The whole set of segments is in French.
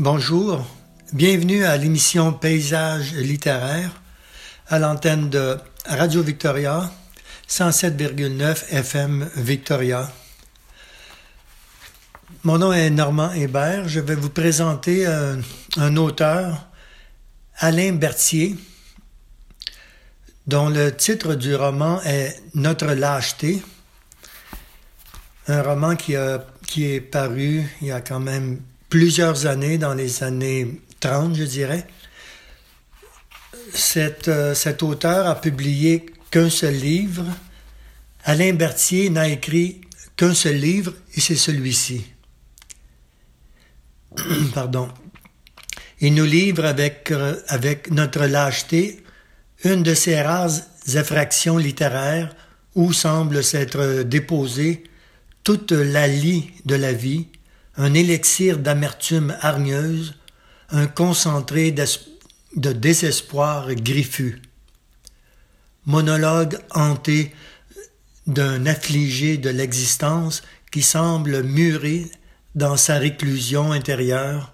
Bonjour, bienvenue à l'émission Paysage littéraire à l'antenne de Radio Victoria 107,9 FM Victoria. Mon nom est Normand Hébert. Je vais vous présenter un, un auteur, Alain Berthier, dont le titre du roman est Notre lâcheté. Un roman qui, a, qui est paru il y a quand même plusieurs années, dans les années 30, je dirais. Cet, euh, cet auteur a publié qu'un seul livre. Alain Berthier n'a écrit qu'un seul livre et c'est celui-ci. Pardon. Il nous livre avec, euh, avec notre lâcheté une de ces rares effractions littéraires où semble s'être déposée toute la lie de la vie, un élixir d'amertume hargneuse, un concentré de désespoir griffu. Monologue hanté d'un affligé de l'existence qui semble muré dans sa réclusion intérieure,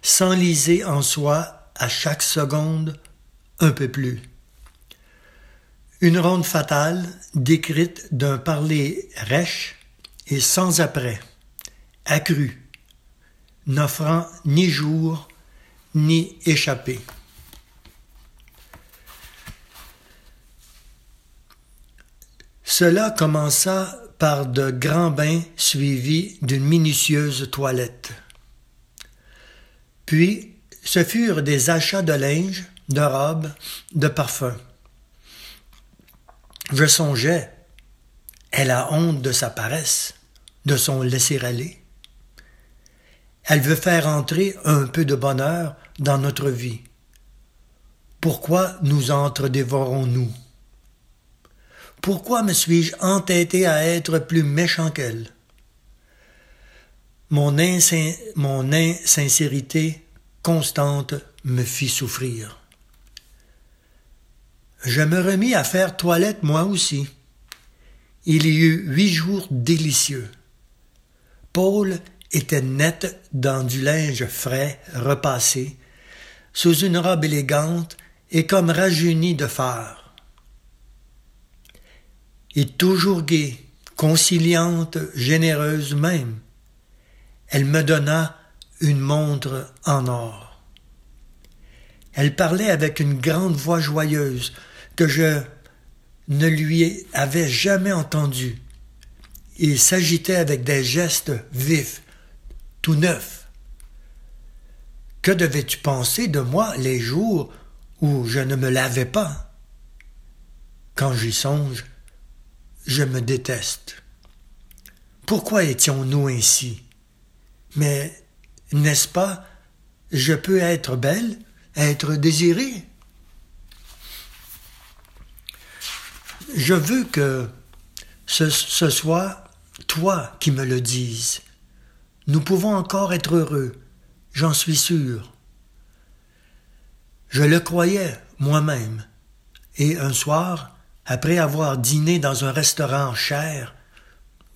s'enliser en soi à chaque seconde un peu plus. Une ronde fatale décrite d'un parler rêche et sans après, accru, n'offrant ni jour ni échappée. Cela commença par de grands bains suivis d'une minutieuse toilette. Puis, ce furent des achats de linge, de robes, de parfums. Je songeais, elle a honte de sa paresse, de son laisser-aller. Elle veut faire entrer un peu de bonheur dans notre vie. Pourquoi nous entre-dévorons-nous? Pourquoi me suis-je entêté à être plus méchant qu'elle? Mon, mon insincérité constante me fit souffrir. Je me remis à faire toilette moi aussi. Il y eut huit jours délicieux. Paul était net dans du linge frais, repassé, sous une robe élégante et comme rajeuni de phare. Et toujours gaie, conciliante, généreuse même, elle me donna une montre en or. Elle parlait avec une grande voix joyeuse que je ne lui avais jamais entendue il s'agitait avec des gestes vifs, tout neufs. Que devais-tu penser de moi les jours où je ne me lavais pas? Quand j'y songe, je me déteste. Pourquoi étions-nous ainsi? Mais n'est-ce pas, je peux être belle, être désirée? Je veux que ce, ce soit toi qui me le dises. Nous pouvons encore être heureux, j'en suis sûr. Je le croyais moi-même, et un soir, après avoir dîné dans un restaurant cher,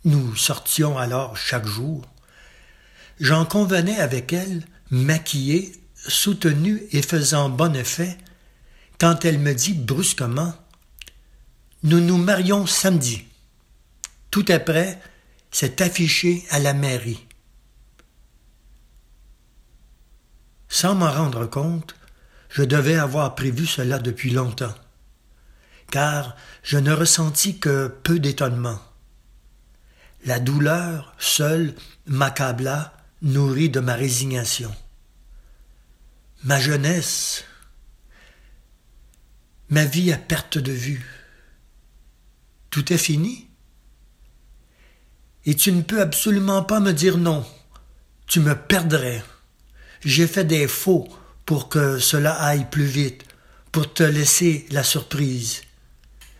nous sortions alors chaque jour, j'en convenais avec elle, maquillée, soutenue et faisant bon effet, quand elle me dit brusquement Nous nous marions samedi. Tout après, s'est affiché à la mairie. Sans m'en rendre compte, je devais avoir prévu cela depuis longtemps, car je ne ressentis que peu d'étonnement. La douleur seule m'accabla, nourrie de ma résignation. Ma jeunesse, ma vie à perte de vue. Tout est fini et tu ne peux absolument pas me dire non. Tu me perdrais. J'ai fait des faux pour que cela aille plus vite, pour te laisser la surprise.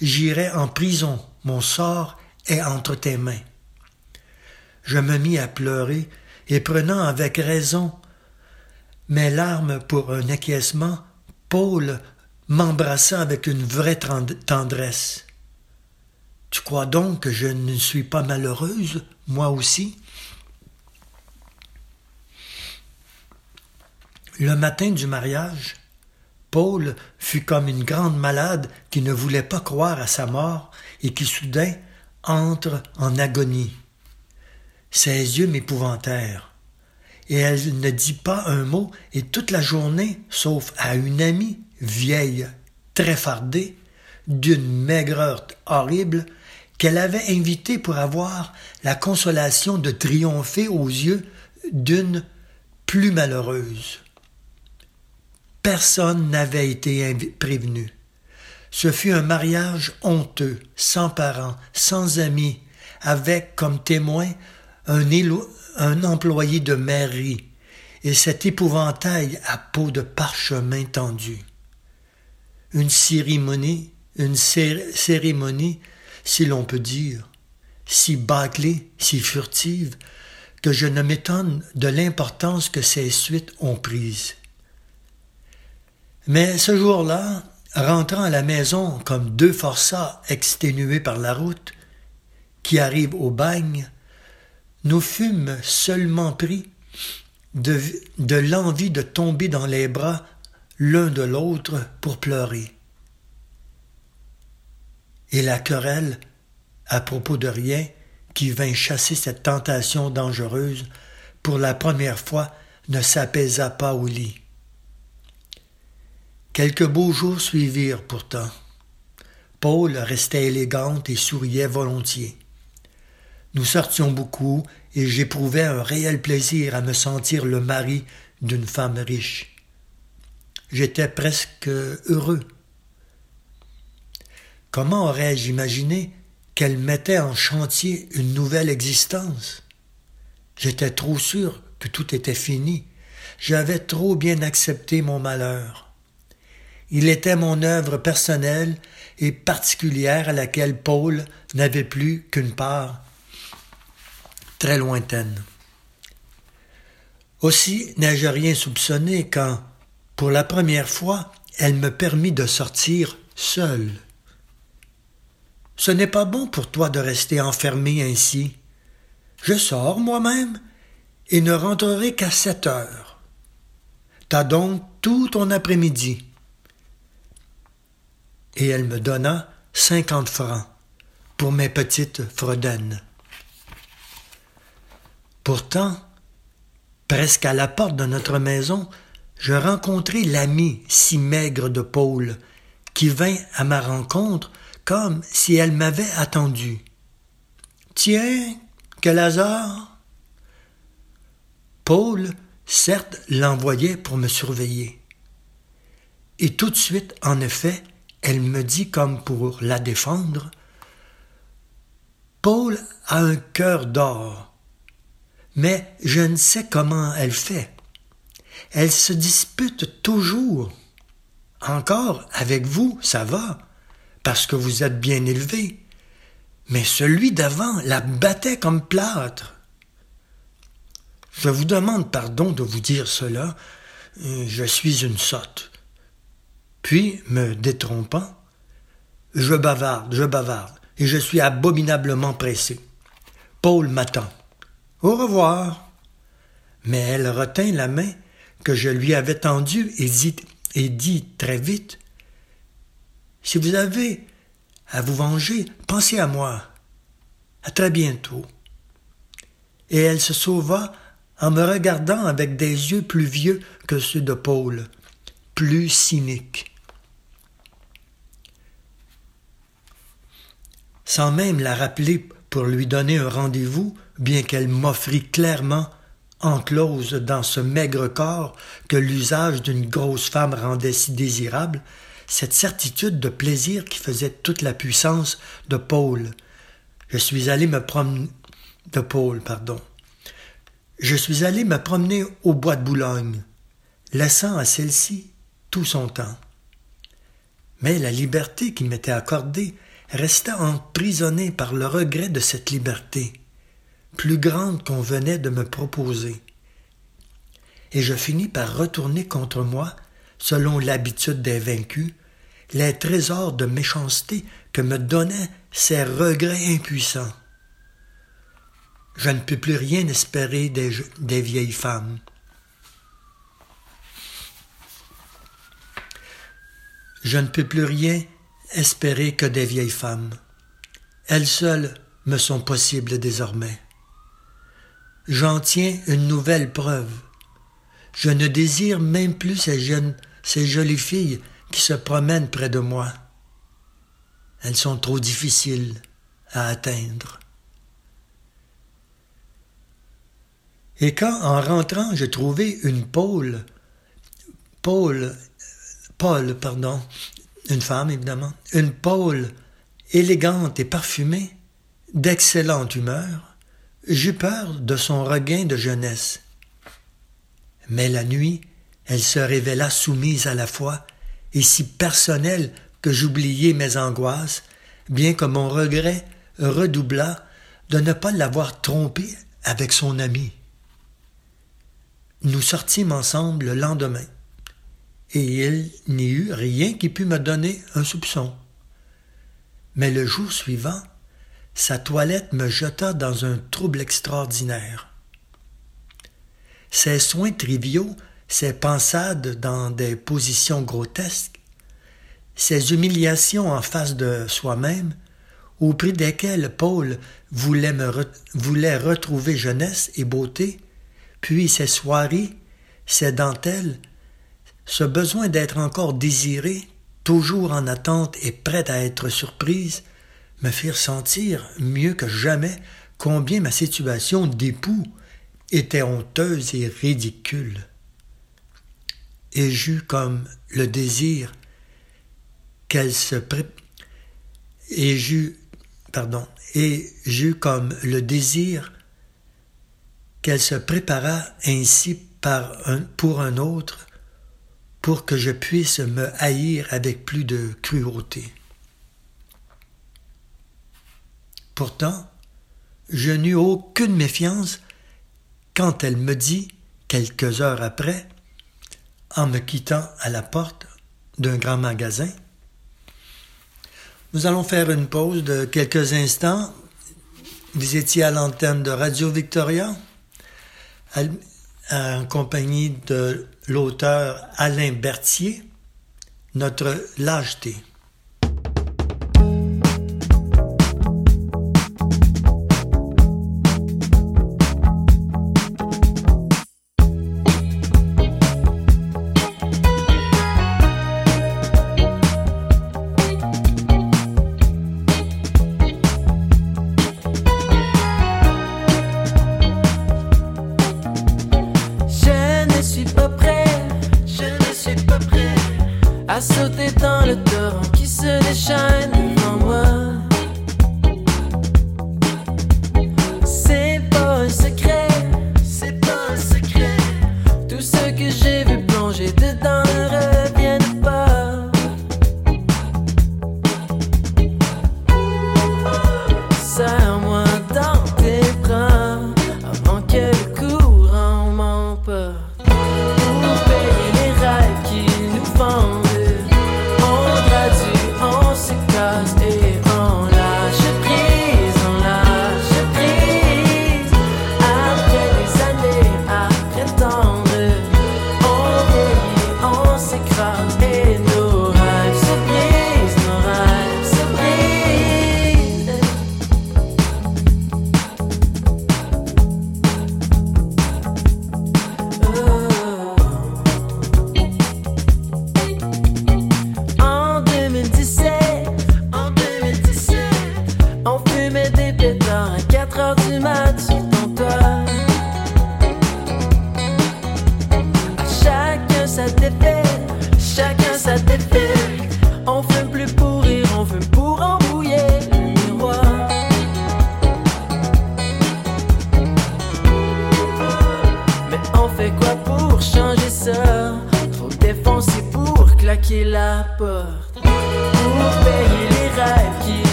J'irai en prison, mon sort est entre tes mains. Je me mis à pleurer, et prenant avec raison mes larmes pour un acquiescement, Paul m'embrassa avec une vraie tendresse. Tu crois donc que je ne suis pas malheureuse, moi aussi? Le matin du mariage, Paul fut comme une grande malade qui ne voulait pas croire à sa mort et qui soudain entre en agonie. Ses yeux m'épouvantèrent, et elle ne dit pas un mot, et toute la journée, sauf à une amie, vieille, très fardée, d'une maigreur horrible, qu'elle avait invitée pour avoir la consolation de triompher aux yeux d'une plus malheureuse. Personne n'avait été prévenu. Ce fut un mariage honteux, sans parents, sans amis, avec comme témoin un, employé de mairie et cet épouvantail à peau de parchemin tendu. Une cérémonie, une cérémonie, si l'on peut dire, si bâclée, si furtive, que je ne m'étonne de l'importance que ces suites ont prise. Mais ce jour-là, rentrant à la maison comme deux forçats exténués par la route, qui arrivent au bagne, nous fûmes seulement pris de, l'envie de tomber dans les bras l'un de l'autre pour pleurer. Et la querelle, à propos de rien, qui vint chasser cette tentation dangereuse, pour la première fois ne s'apaisa pas au lit. Quelques beaux jours suivirent pourtant. Paul restait élégante et souriait volontiers. Nous sortions beaucoup et j'éprouvais un réel plaisir à me sentir le mari d'une femme riche. J'étais presque heureux. Comment aurais-je imaginé qu'elle mettait en chantier une nouvelle existence? J'étais trop sûr que tout était fini. J'avais trop bien accepté mon malheur. Il était mon œuvre personnelle et particulière à laquelle Paul n'avait plus qu'une part très lointaine. Aussi n'ai-je rien soupçonné quand, pour la première fois, elle me permit de sortir seule. Ce n'est pas bon pour toi de rester enfermé ainsi. Je sors moi-même et ne rentrerai qu'à sept heures. T'as donc tout ton après-midi et elle me donna cinquante francs pour mes petites fredaines. Pourtant, presque à la porte de notre maison, je rencontrai l'ami si maigre de Paul, qui vint à ma rencontre comme si elle m'avait attendu. Tiens, quel hasard! Paul, certes, l'envoyait pour me surveiller. Et tout de suite, en effet, elle me dit comme pour la défendre Paul a un cœur d'or, mais je ne sais comment elle fait. Elle se dispute toujours. Encore, avec vous, ça va, parce que vous êtes bien élevé. Mais celui d'avant la battait comme plâtre. Je vous demande pardon de vous dire cela. Je suis une sotte. Puis, me détrompant, je bavarde, je bavarde, et je suis abominablement pressé. Paul m'attend. Au revoir. Mais elle retint la main que je lui avais tendue et dit, très vite Si vous avez à vous venger, pensez à moi. À très bientôt. Et elle se sauva en me regardant avec des yeux plus vieux que ceux de Paul, plus cyniques. sans même la rappeler pour lui donner un rendez-vous, bien qu'elle m'offrit clairement, enclose dans ce maigre corps que l'usage d'une grosse femme rendait si désirable, cette certitude de plaisir qui faisait toute la puissance de Paul. Je suis allé me promener de Paul, pardon. Je suis allé me promener au bois de Boulogne, laissant à celle-ci tout son temps. Mais la liberté qui m'était accordée resta emprisonné par le regret de cette liberté, plus grande qu'on venait de me proposer. Et je finis par retourner contre moi, selon l'habitude des vaincus, les trésors de méchanceté que me donnaient ces regrets impuissants. Je ne peux plus rien espérer des vieilles femmes. Je ne peux plus rien espérer que des vieilles femmes. Elles seules me sont possibles désormais. J'en tiens une nouvelle preuve. Je ne désire même plus ces jeunes, ces jolies filles qui se promènent près de moi. Elles sont trop difficiles à atteindre. Et quand, en rentrant, j'ai trouvé une Paul, Paul, Paul, pardon, une femme évidemment, une Paul élégante et parfumée, d'excellente humeur, j'eus peur de son regain de jeunesse. Mais la nuit, elle se révéla soumise à la foi et si personnelle que j'oubliai mes angoisses, bien que mon regret redoubla de ne pas l'avoir trompée avec son ami. Nous sortîmes ensemble le lendemain, et il n'y eut rien qui pût me donner un soupçon. Mais le jour suivant, sa toilette me jeta dans un trouble extraordinaire. Ses soins triviaux, ses pensades dans des positions grotesques, ses humiliations en face de soi-même, au prix desquelles Paul voulait, me voulait retrouver jeunesse et beauté, puis ses soirées, ses dentelles, ce besoin d'être encore désiré, toujours en attente et prête à être surprise, me firent sentir mieux que jamais combien ma situation d'époux était honteuse et ridicule. Et j'eus comme le désir qu'elle se pré... et j'eus pardon et j'eus comme le désir qu'elle se préparât ainsi par un, pour un autre, pour que je puisse me haïr avec plus de cruauté. Pourtant, je n'eus aucune méfiance quand elle me dit, quelques heures après, en me quittant à la porte d'un grand magasin, Nous allons faire une pause de quelques instants. Vous étiez à l'antenne de Radio Victoria en compagnie de l'auteur Alain Berthier, notre lâcheté.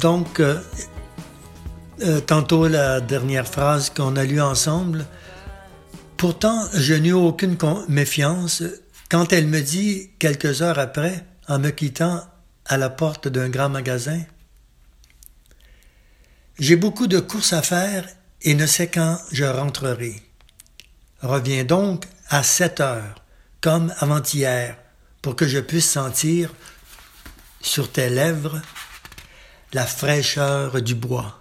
Donc, euh, euh, tantôt la dernière phrase qu'on a lue ensemble, pourtant je n'eus aucune méfiance quand elle me dit, quelques heures après, en me quittant à la porte d'un grand magasin, J'ai beaucoup de courses à faire et ne sais quand je rentrerai. Reviens donc à sept heures, comme avant-hier, pour que je puisse sentir sur tes lèvres la fraîcheur du bois.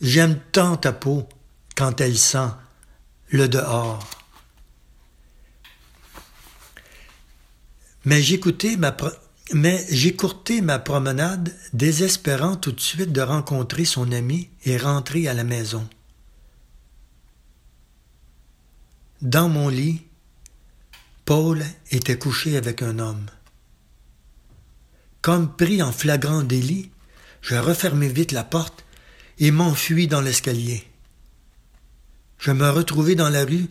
J'aime tant ta peau quand elle sent le dehors. Mais j'écoutais ma mais j'écourtai ma promenade, désespérant tout de suite de rencontrer son ami et rentrer à la maison. Dans mon lit, Paul était couché avec un homme. Comme pris en flagrant délit, je refermai vite la porte et m'enfuis dans l'escalier. Je me retrouvai dans la rue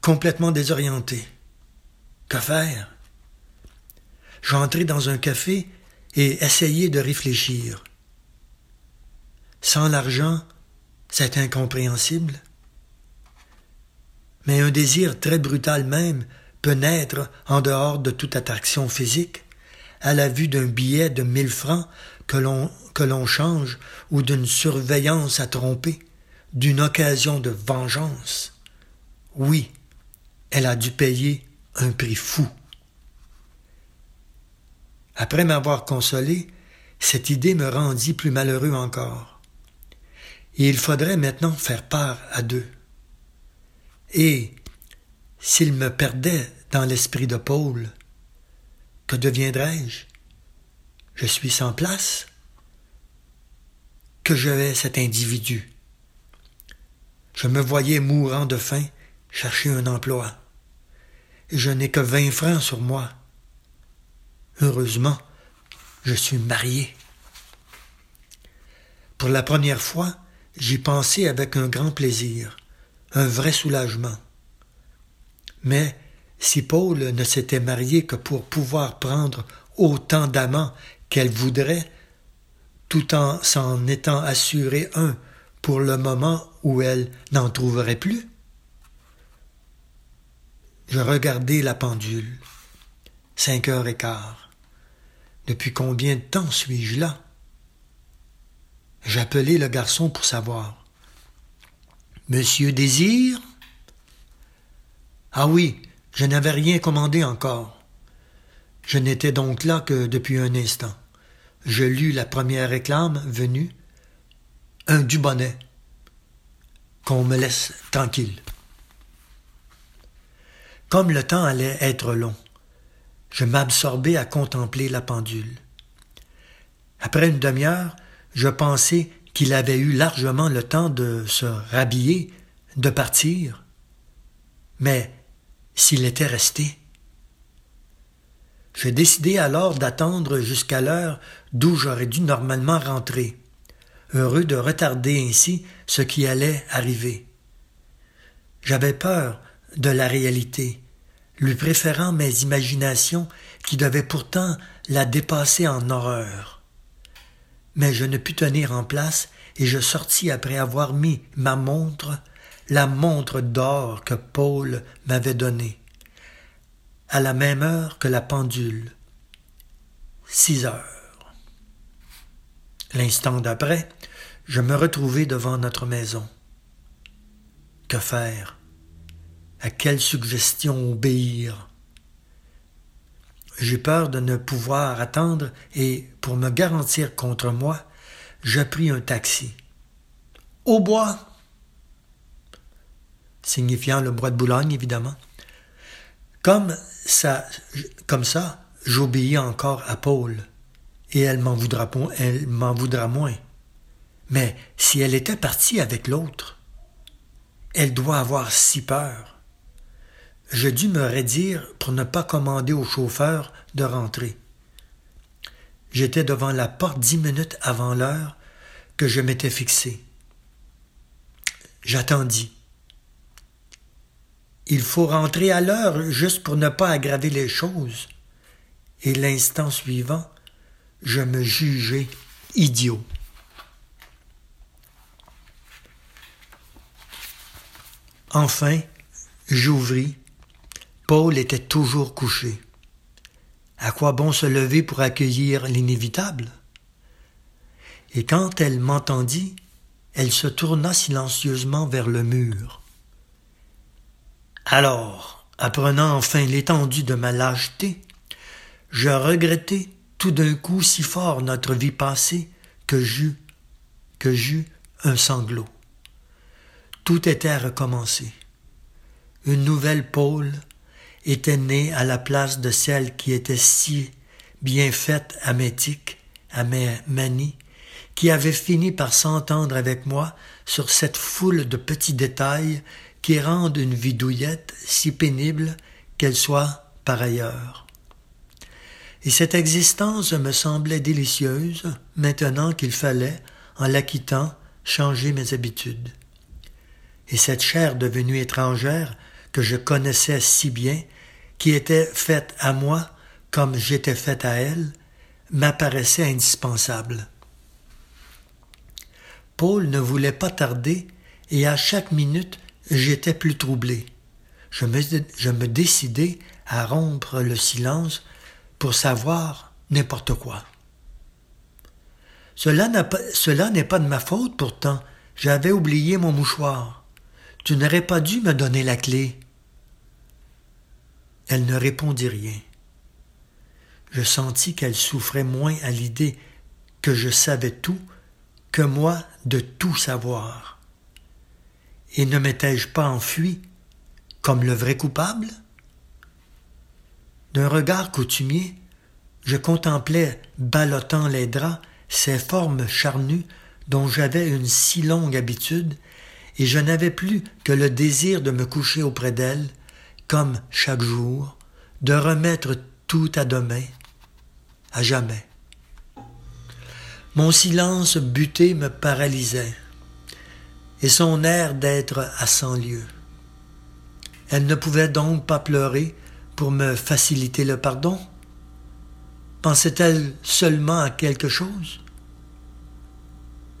complètement désorienté. Que faire? J'entrai dans un café et essayai de réfléchir. Sans l'argent, c'est incompréhensible. Mais un désir très brutal même peut naître en dehors de toute attraction physique, à la vue d'un billet de mille francs que l'on, change ou d'une surveillance à tromper, d'une occasion de vengeance. Oui, elle a dû payer un prix fou. Après m'avoir consolé, cette idée me rendit plus malheureux encore. Et il faudrait maintenant faire part à deux. Et, s'il me perdait dans l'esprit de Paul, que deviendrais-je Je suis sans place Que je vais cet individu Je me voyais mourant de faim, chercher un emploi. Je n'ai que vingt francs sur moi. Heureusement, je suis marié. Pour la première fois, j'y pensais avec un grand plaisir, un vrai soulagement. Mais si Paul ne s'était marié que pour pouvoir prendre autant d'amants qu'elle voudrait, tout en s'en étant assuré un pour le moment où elle n'en trouverait plus? Je regardai la pendule. Cinq heures et quart. Depuis combien de temps suis-je là? J'appelai le garçon pour savoir. Monsieur Désir? Ah oui, je n'avais rien commandé encore. Je n'étais donc là que depuis un instant. Je lus la première réclame venue. Un Dubonnet. Qu'on me laisse tranquille. Comme le temps allait être long, je m'absorbais à contempler la pendule. Après une demi-heure, je pensais qu'il avait eu largement le temps de se rhabiller, de partir. Mais s'il était resté. Je décidai alors d'attendre jusqu'à l'heure d'où j'aurais dû normalement rentrer, heureux de retarder ainsi ce qui allait arriver. J'avais peur de la réalité, lui préférant mes imaginations qui devaient pourtant la dépasser en horreur. Mais je ne pus tenir en place et je sortis après avoir mis ma montre, la montre d'or que Paul m'avait donnée, à la même heure que la pendule. Six heures. L'instant d'après, je me retrouvai devant notre maison. Que faire? À quelle suggestion obéir? J'eus peur de ne pouvoir attendre et, pour me garantir contre moi, je pris un taxi. Au bois signifiant le bois de Boulogne, évidemment. Comme ça, comme ça, j'obéis encore à Paul, et elle m'en voudra, moins. Mais si elle était partie avec l'autre, elle doit avoir si peur je dus me raidir pour ne pas commander au chauffeur de rentrer. J'étais devant la porte dix minutes avant l'heure que je m'étais fixé. J'attendis. Il faut rentrer à l'heure juste pour ne pas aggraver les choses. Et l'instant suivant, je me jugeais idiot. Enfin, j'ouvris. Paul était toujours couché. À quoi bon se lever pour accueillir l'inévitable? Et quand elle m'entendit, elle se tourna silencieusement vers le mur. Alors, apprenant enfin l'étendue de ma lâcheté, je regrettai tout d'un coup si fort notre vie passée que j'eus, que j'eus un sanglot. Tout était à recommencer. Une nouvelle pôle était née à la place de celle qui était si bien faite à tics, à mes manies, qui avait fini par s'entendre avec moi sur cette foule de petits détails qui rendent une vie douillette si pénible qu'elle soit par ailleurs. Et cette existence me semblait délicieuse maintenant qu'il fallait, en la quittant, changer mes habitudes. Et cette chair devenue étrangère, que je connaissais si bien, qui était faite à moi comme j'étais faite à elle, m'apparaissait indispensable. Paul ne voulait pas tarder, et à chaque minute j'étais plus troublé. Je me, je me décidai à rompre le silence pour savoir n'importe quoi. Cela n'est pas de ma faute pourtant. J'avais oublié mon mouchoir. Tu n'aurais pas dû me donner la clé. Elle ne répondit rien. Je sentis qu'elle souffrait moins à l'idée que je savais tout que moi de tout savoir. Et ne m'étais-je pas enfui comme le vrai coupable? D'un regard coutumier, je contemplais, ballottant les draps, ces formes charnues dont j'avais une si longue habitude, et je n'avais plus que le désir de me coucher auprès d'elles, comme chaque jour, de remettre tout à demain, à jamais. Mon silence buté me paralysait, et son air d'être à cent lieues. Elle ne pouvait donc pas pleurer pour me faciliter le pardon Pensait-elle seulement à quelque chose?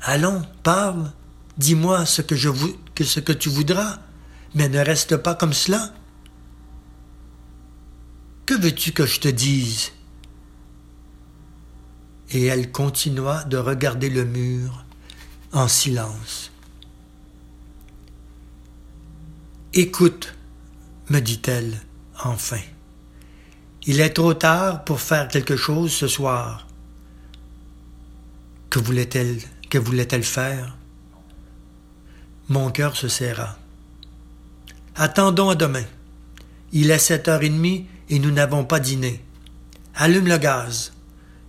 Allons, parle, dis-moi ce que, je que ce que tu voudras, mais ne reste pas comme cela. Que veux-tu que je te dise? Et elle continua de regarder le mur en silence. Écoute, me dit-elle enfin. Il est trop tard pour faire quelque chose ce soir. Que voulait-elle, que voulait-elle faire? Mon cœur se serra. Attendons à demain. Il est sept heures et demie et nous n'avons pas dîné. Allume le gaz.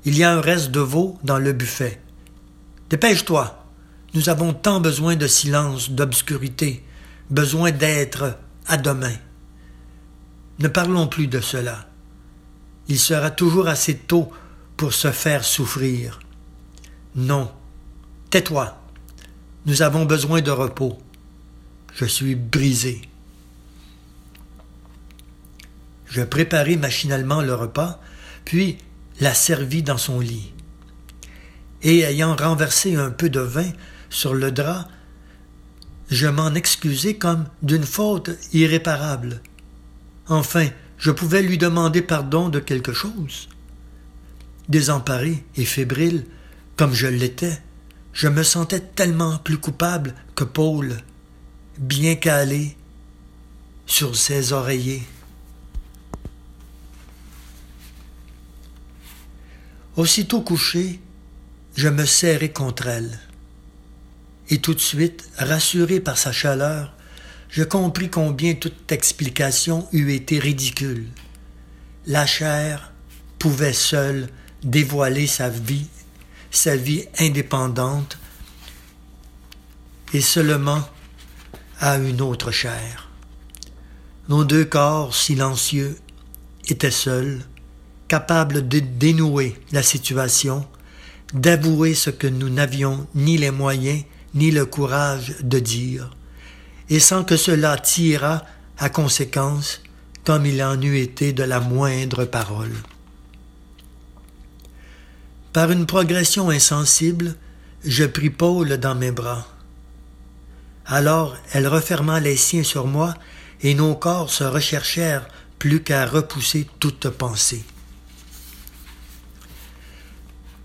Il y a un reste de veau dans le buffet. Dépêche-toi. Nous avons tant besoin de silence, d'obscurité, besoin d'être à demain. Ne parlons plus de cela il sera toujours assez tôt pour se faire souffrir. Non, tais-toi. Nous avons besoin de repos. Je suis brisé. Je préparai machinalement le repas, puis la servis dans son lit. Et ayant renversé un peu de vin sur le drap, je m'en excusai comme d'une faute irréparable. Enfin, je pouvais lui demander pardon de quelque chose. Désemparé et fébrile, comme je l'étais, je me sentais tellement plus coupable que Paul, bien calé sur ses oreillers. Aussitôt couché, je me serrai contre elle. Et tout de suite, rassuré par sa chaleur, je compris combien toute explication eût été ridicule. La chair pouvait seule dévoiler sa vie, sa vie indépendante, et seulement à une autre chair. Nos deux corps silencieux étaient seuls, capables de dénouer la situation, d'avouer ce que nous n'avions ni les moyens ni le courage de dire et sans que cela tirât à conséquence comme il en eût été de la moindre parole. Par une progression insensible, je pris Paul dans mes bras. Alors elle referma les siens sur moi, et nos corps se recherchèrent plus qu'à repousser toute pensée.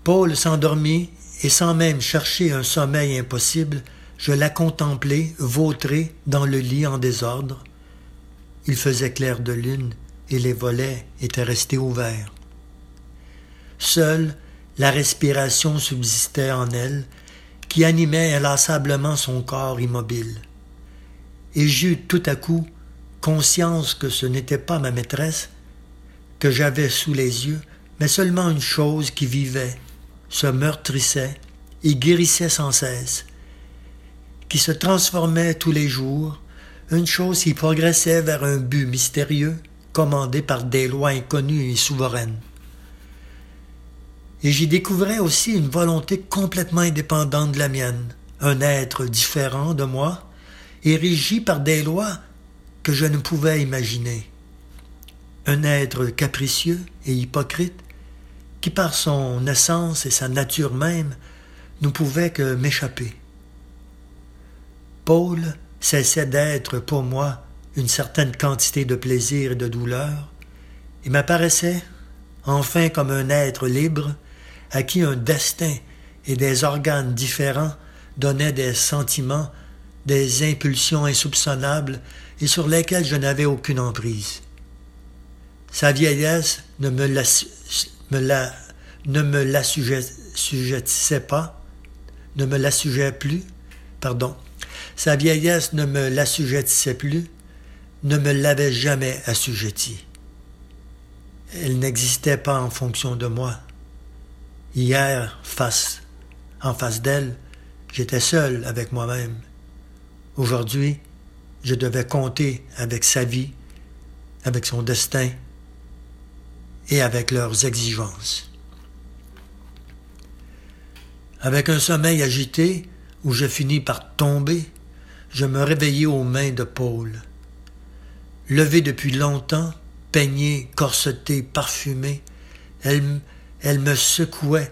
Paul s'endormit, et sans même chercher un sommeil impossible, je la contemplai vautrée dans le lit en désordre. Il faisait clair de lune, et les volets étaient restés ouverts. Seule la respiration subsistait en elle, qui animait inlassablement son corps immobile. Et j'eus tout à coup conscience que ce n'était pas ma maîtresse que j'avais sous les yeux, mais seulement une chose qui vivait, se meurtrissait et guérissait sans cesse, qui se transformait tous les jours, une chose qui progressait vers un but mystérieux, commandé par des lois inconnues et souveraines. Et j'y découvrais aussi une volonté complètement indépendante de la mienne, un être différent de moi, et régi par des lois que je ne pouvais imaginer. Un être capricieux et hypocrite, qui par son essence et sa nature même ne pouvait que m'échapper. Paul cessait d'être pour moi une certaine quantité de plaisir et de douleur, et m'apparaissait enfin comme un être libre à qui un destin et des organes différents donnaient des sentiments, des impulsions insoupçonnables et sur lesquels je n'avais aucune emprise. Sa vieillesse ne me, la, ne me l'assujettissait pas, ne me l'assujettait plus, pardon. Sa vieillesse ne me l'assujettissait plus, ne me l'avait jamais assujetti. Elle n'existait pas en fonction de moi. Hier, face, en face d'elle, j'étais seul avec moi-même. Aujourd'hui, je devais compter avec sa vie, avec son destin et avec leurs exigences. Avec un sommeil agité, où je finis par tomber, je me réveillai aux mains de Paul. Levée depuis longtemps, peignée, corsetée, parfumée, elle, elle me secouait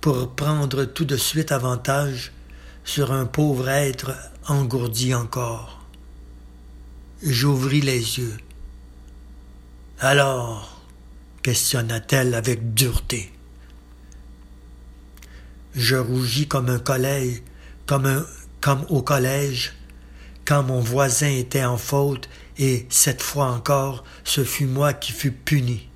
pour prendre tout de suite avantage sur un pauvre être engourdi encore. J'ouvris les yeux. Alors, questionna-t-elle avec dureté. Je rougis comme un collège, comme, comme au collège, quand mon voisin était en faute, et cette fois encore, ce fut moi qui fus puni.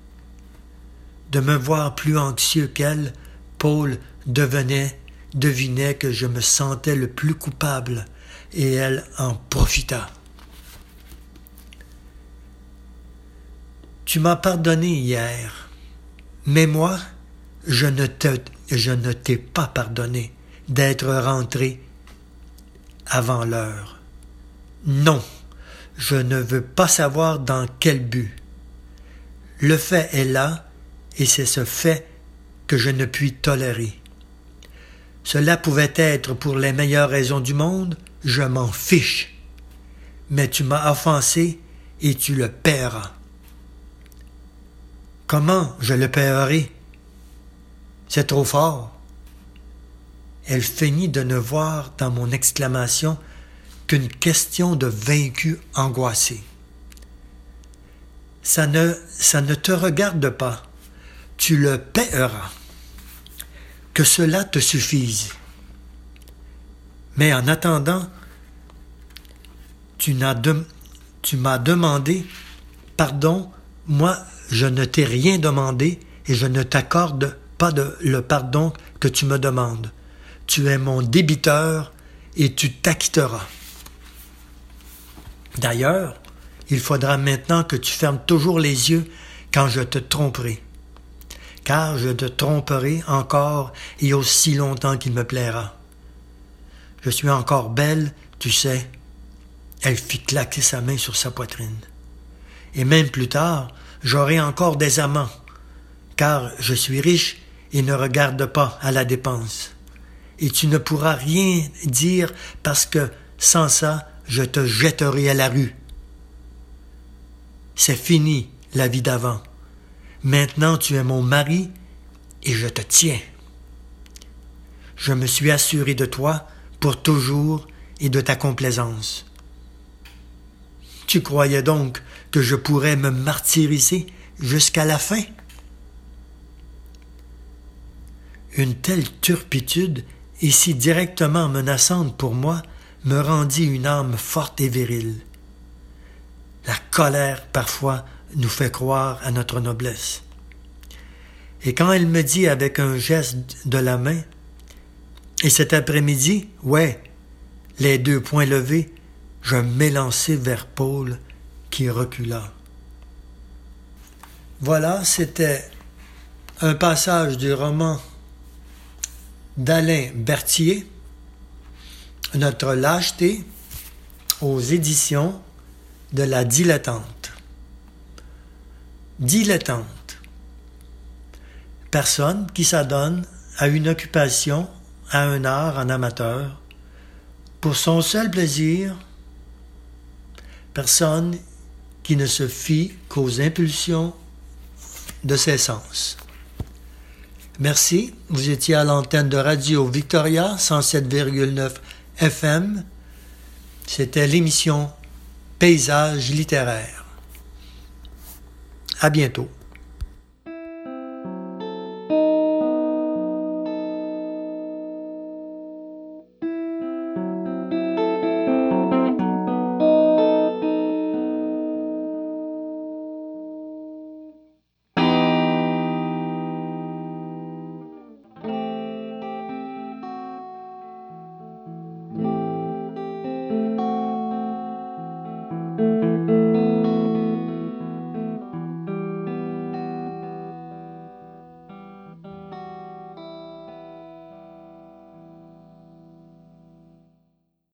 De me voir plus anxieux qu'elle, Paul devenait, devinait que je me sentais le plus coupable, et elle en profita. Tu m'as pardonné hier, mais moi, je ne te, t'ai pas pardonné d'être rentré avant l'heure. Non, je ne veux pas savoir dans quel but. Le fait est là, et c'est ce fait que je ne puis tolérer. Cela pouvait être pour les meilleures raisons du monde, je m'en fiche. Mais tu m'as offensé et tu le paieras. Comment je le paierai? C'est trop fort. Elle feignit de ne voir dans mon exclamation qu'une question de vaincu angoissé. Ça ne, ça ne te regarde pas. Tu le paieras. Que cela te suffise. Mais en attendant, tu, tu m'as demandé pardon, moi je ne t'ai rien demandé et je ne t'accorde pas le pardon que tu me demandes. Tu es mon débiteur et tu t'acquitteras. D'ailleurs, il faudra maintenant que tu fermes toujours les yeux quand je te tromperai. Car je te tromperai encore et aussi longtemps qu'il me plaira. Je suis encore belle, tu sais. Elle fit claquer sa main sur sa poitrine. Et même plus tard, j'aurai encore des amants, car je suis riche et ne regarde pas à la dépense. Et tu ne pourras rien dire parce que sans ça, je te jetterai à la rue. C'est fini la vie d'avant. Maintenant tu es mon mari et je te tiens. Je me suis assuré de toi pour toujours et de ta complaisance. Tu croyais donc que je pourrais me martyriser jusqu'à la fin? Une telle turpitude et si directement menaçante pour moi me rendit une âme forte et virile. La colère, parfois, nous fait croire à notre noblesse. Et quand elle me dit avec un geste de la main, et cet après-midi, ouais, les deux poings levés, je m'élançai vers Paul qui recula. Voilà, c'était un passage du roman d'Alain Berthier, Notre lâcheté, aux éditions de la dilettante. Dilettante. Personne qui s'adonne à une occupation, à un art en amateur, pour son seul plaisir. Personne qui ne se fie qu'aux impulsions de ses sens. Merci. Vous étiez à l'antenne de Radio Victoria 107,9 FM. C'était l'émission Paysage littéraire. À bientôt.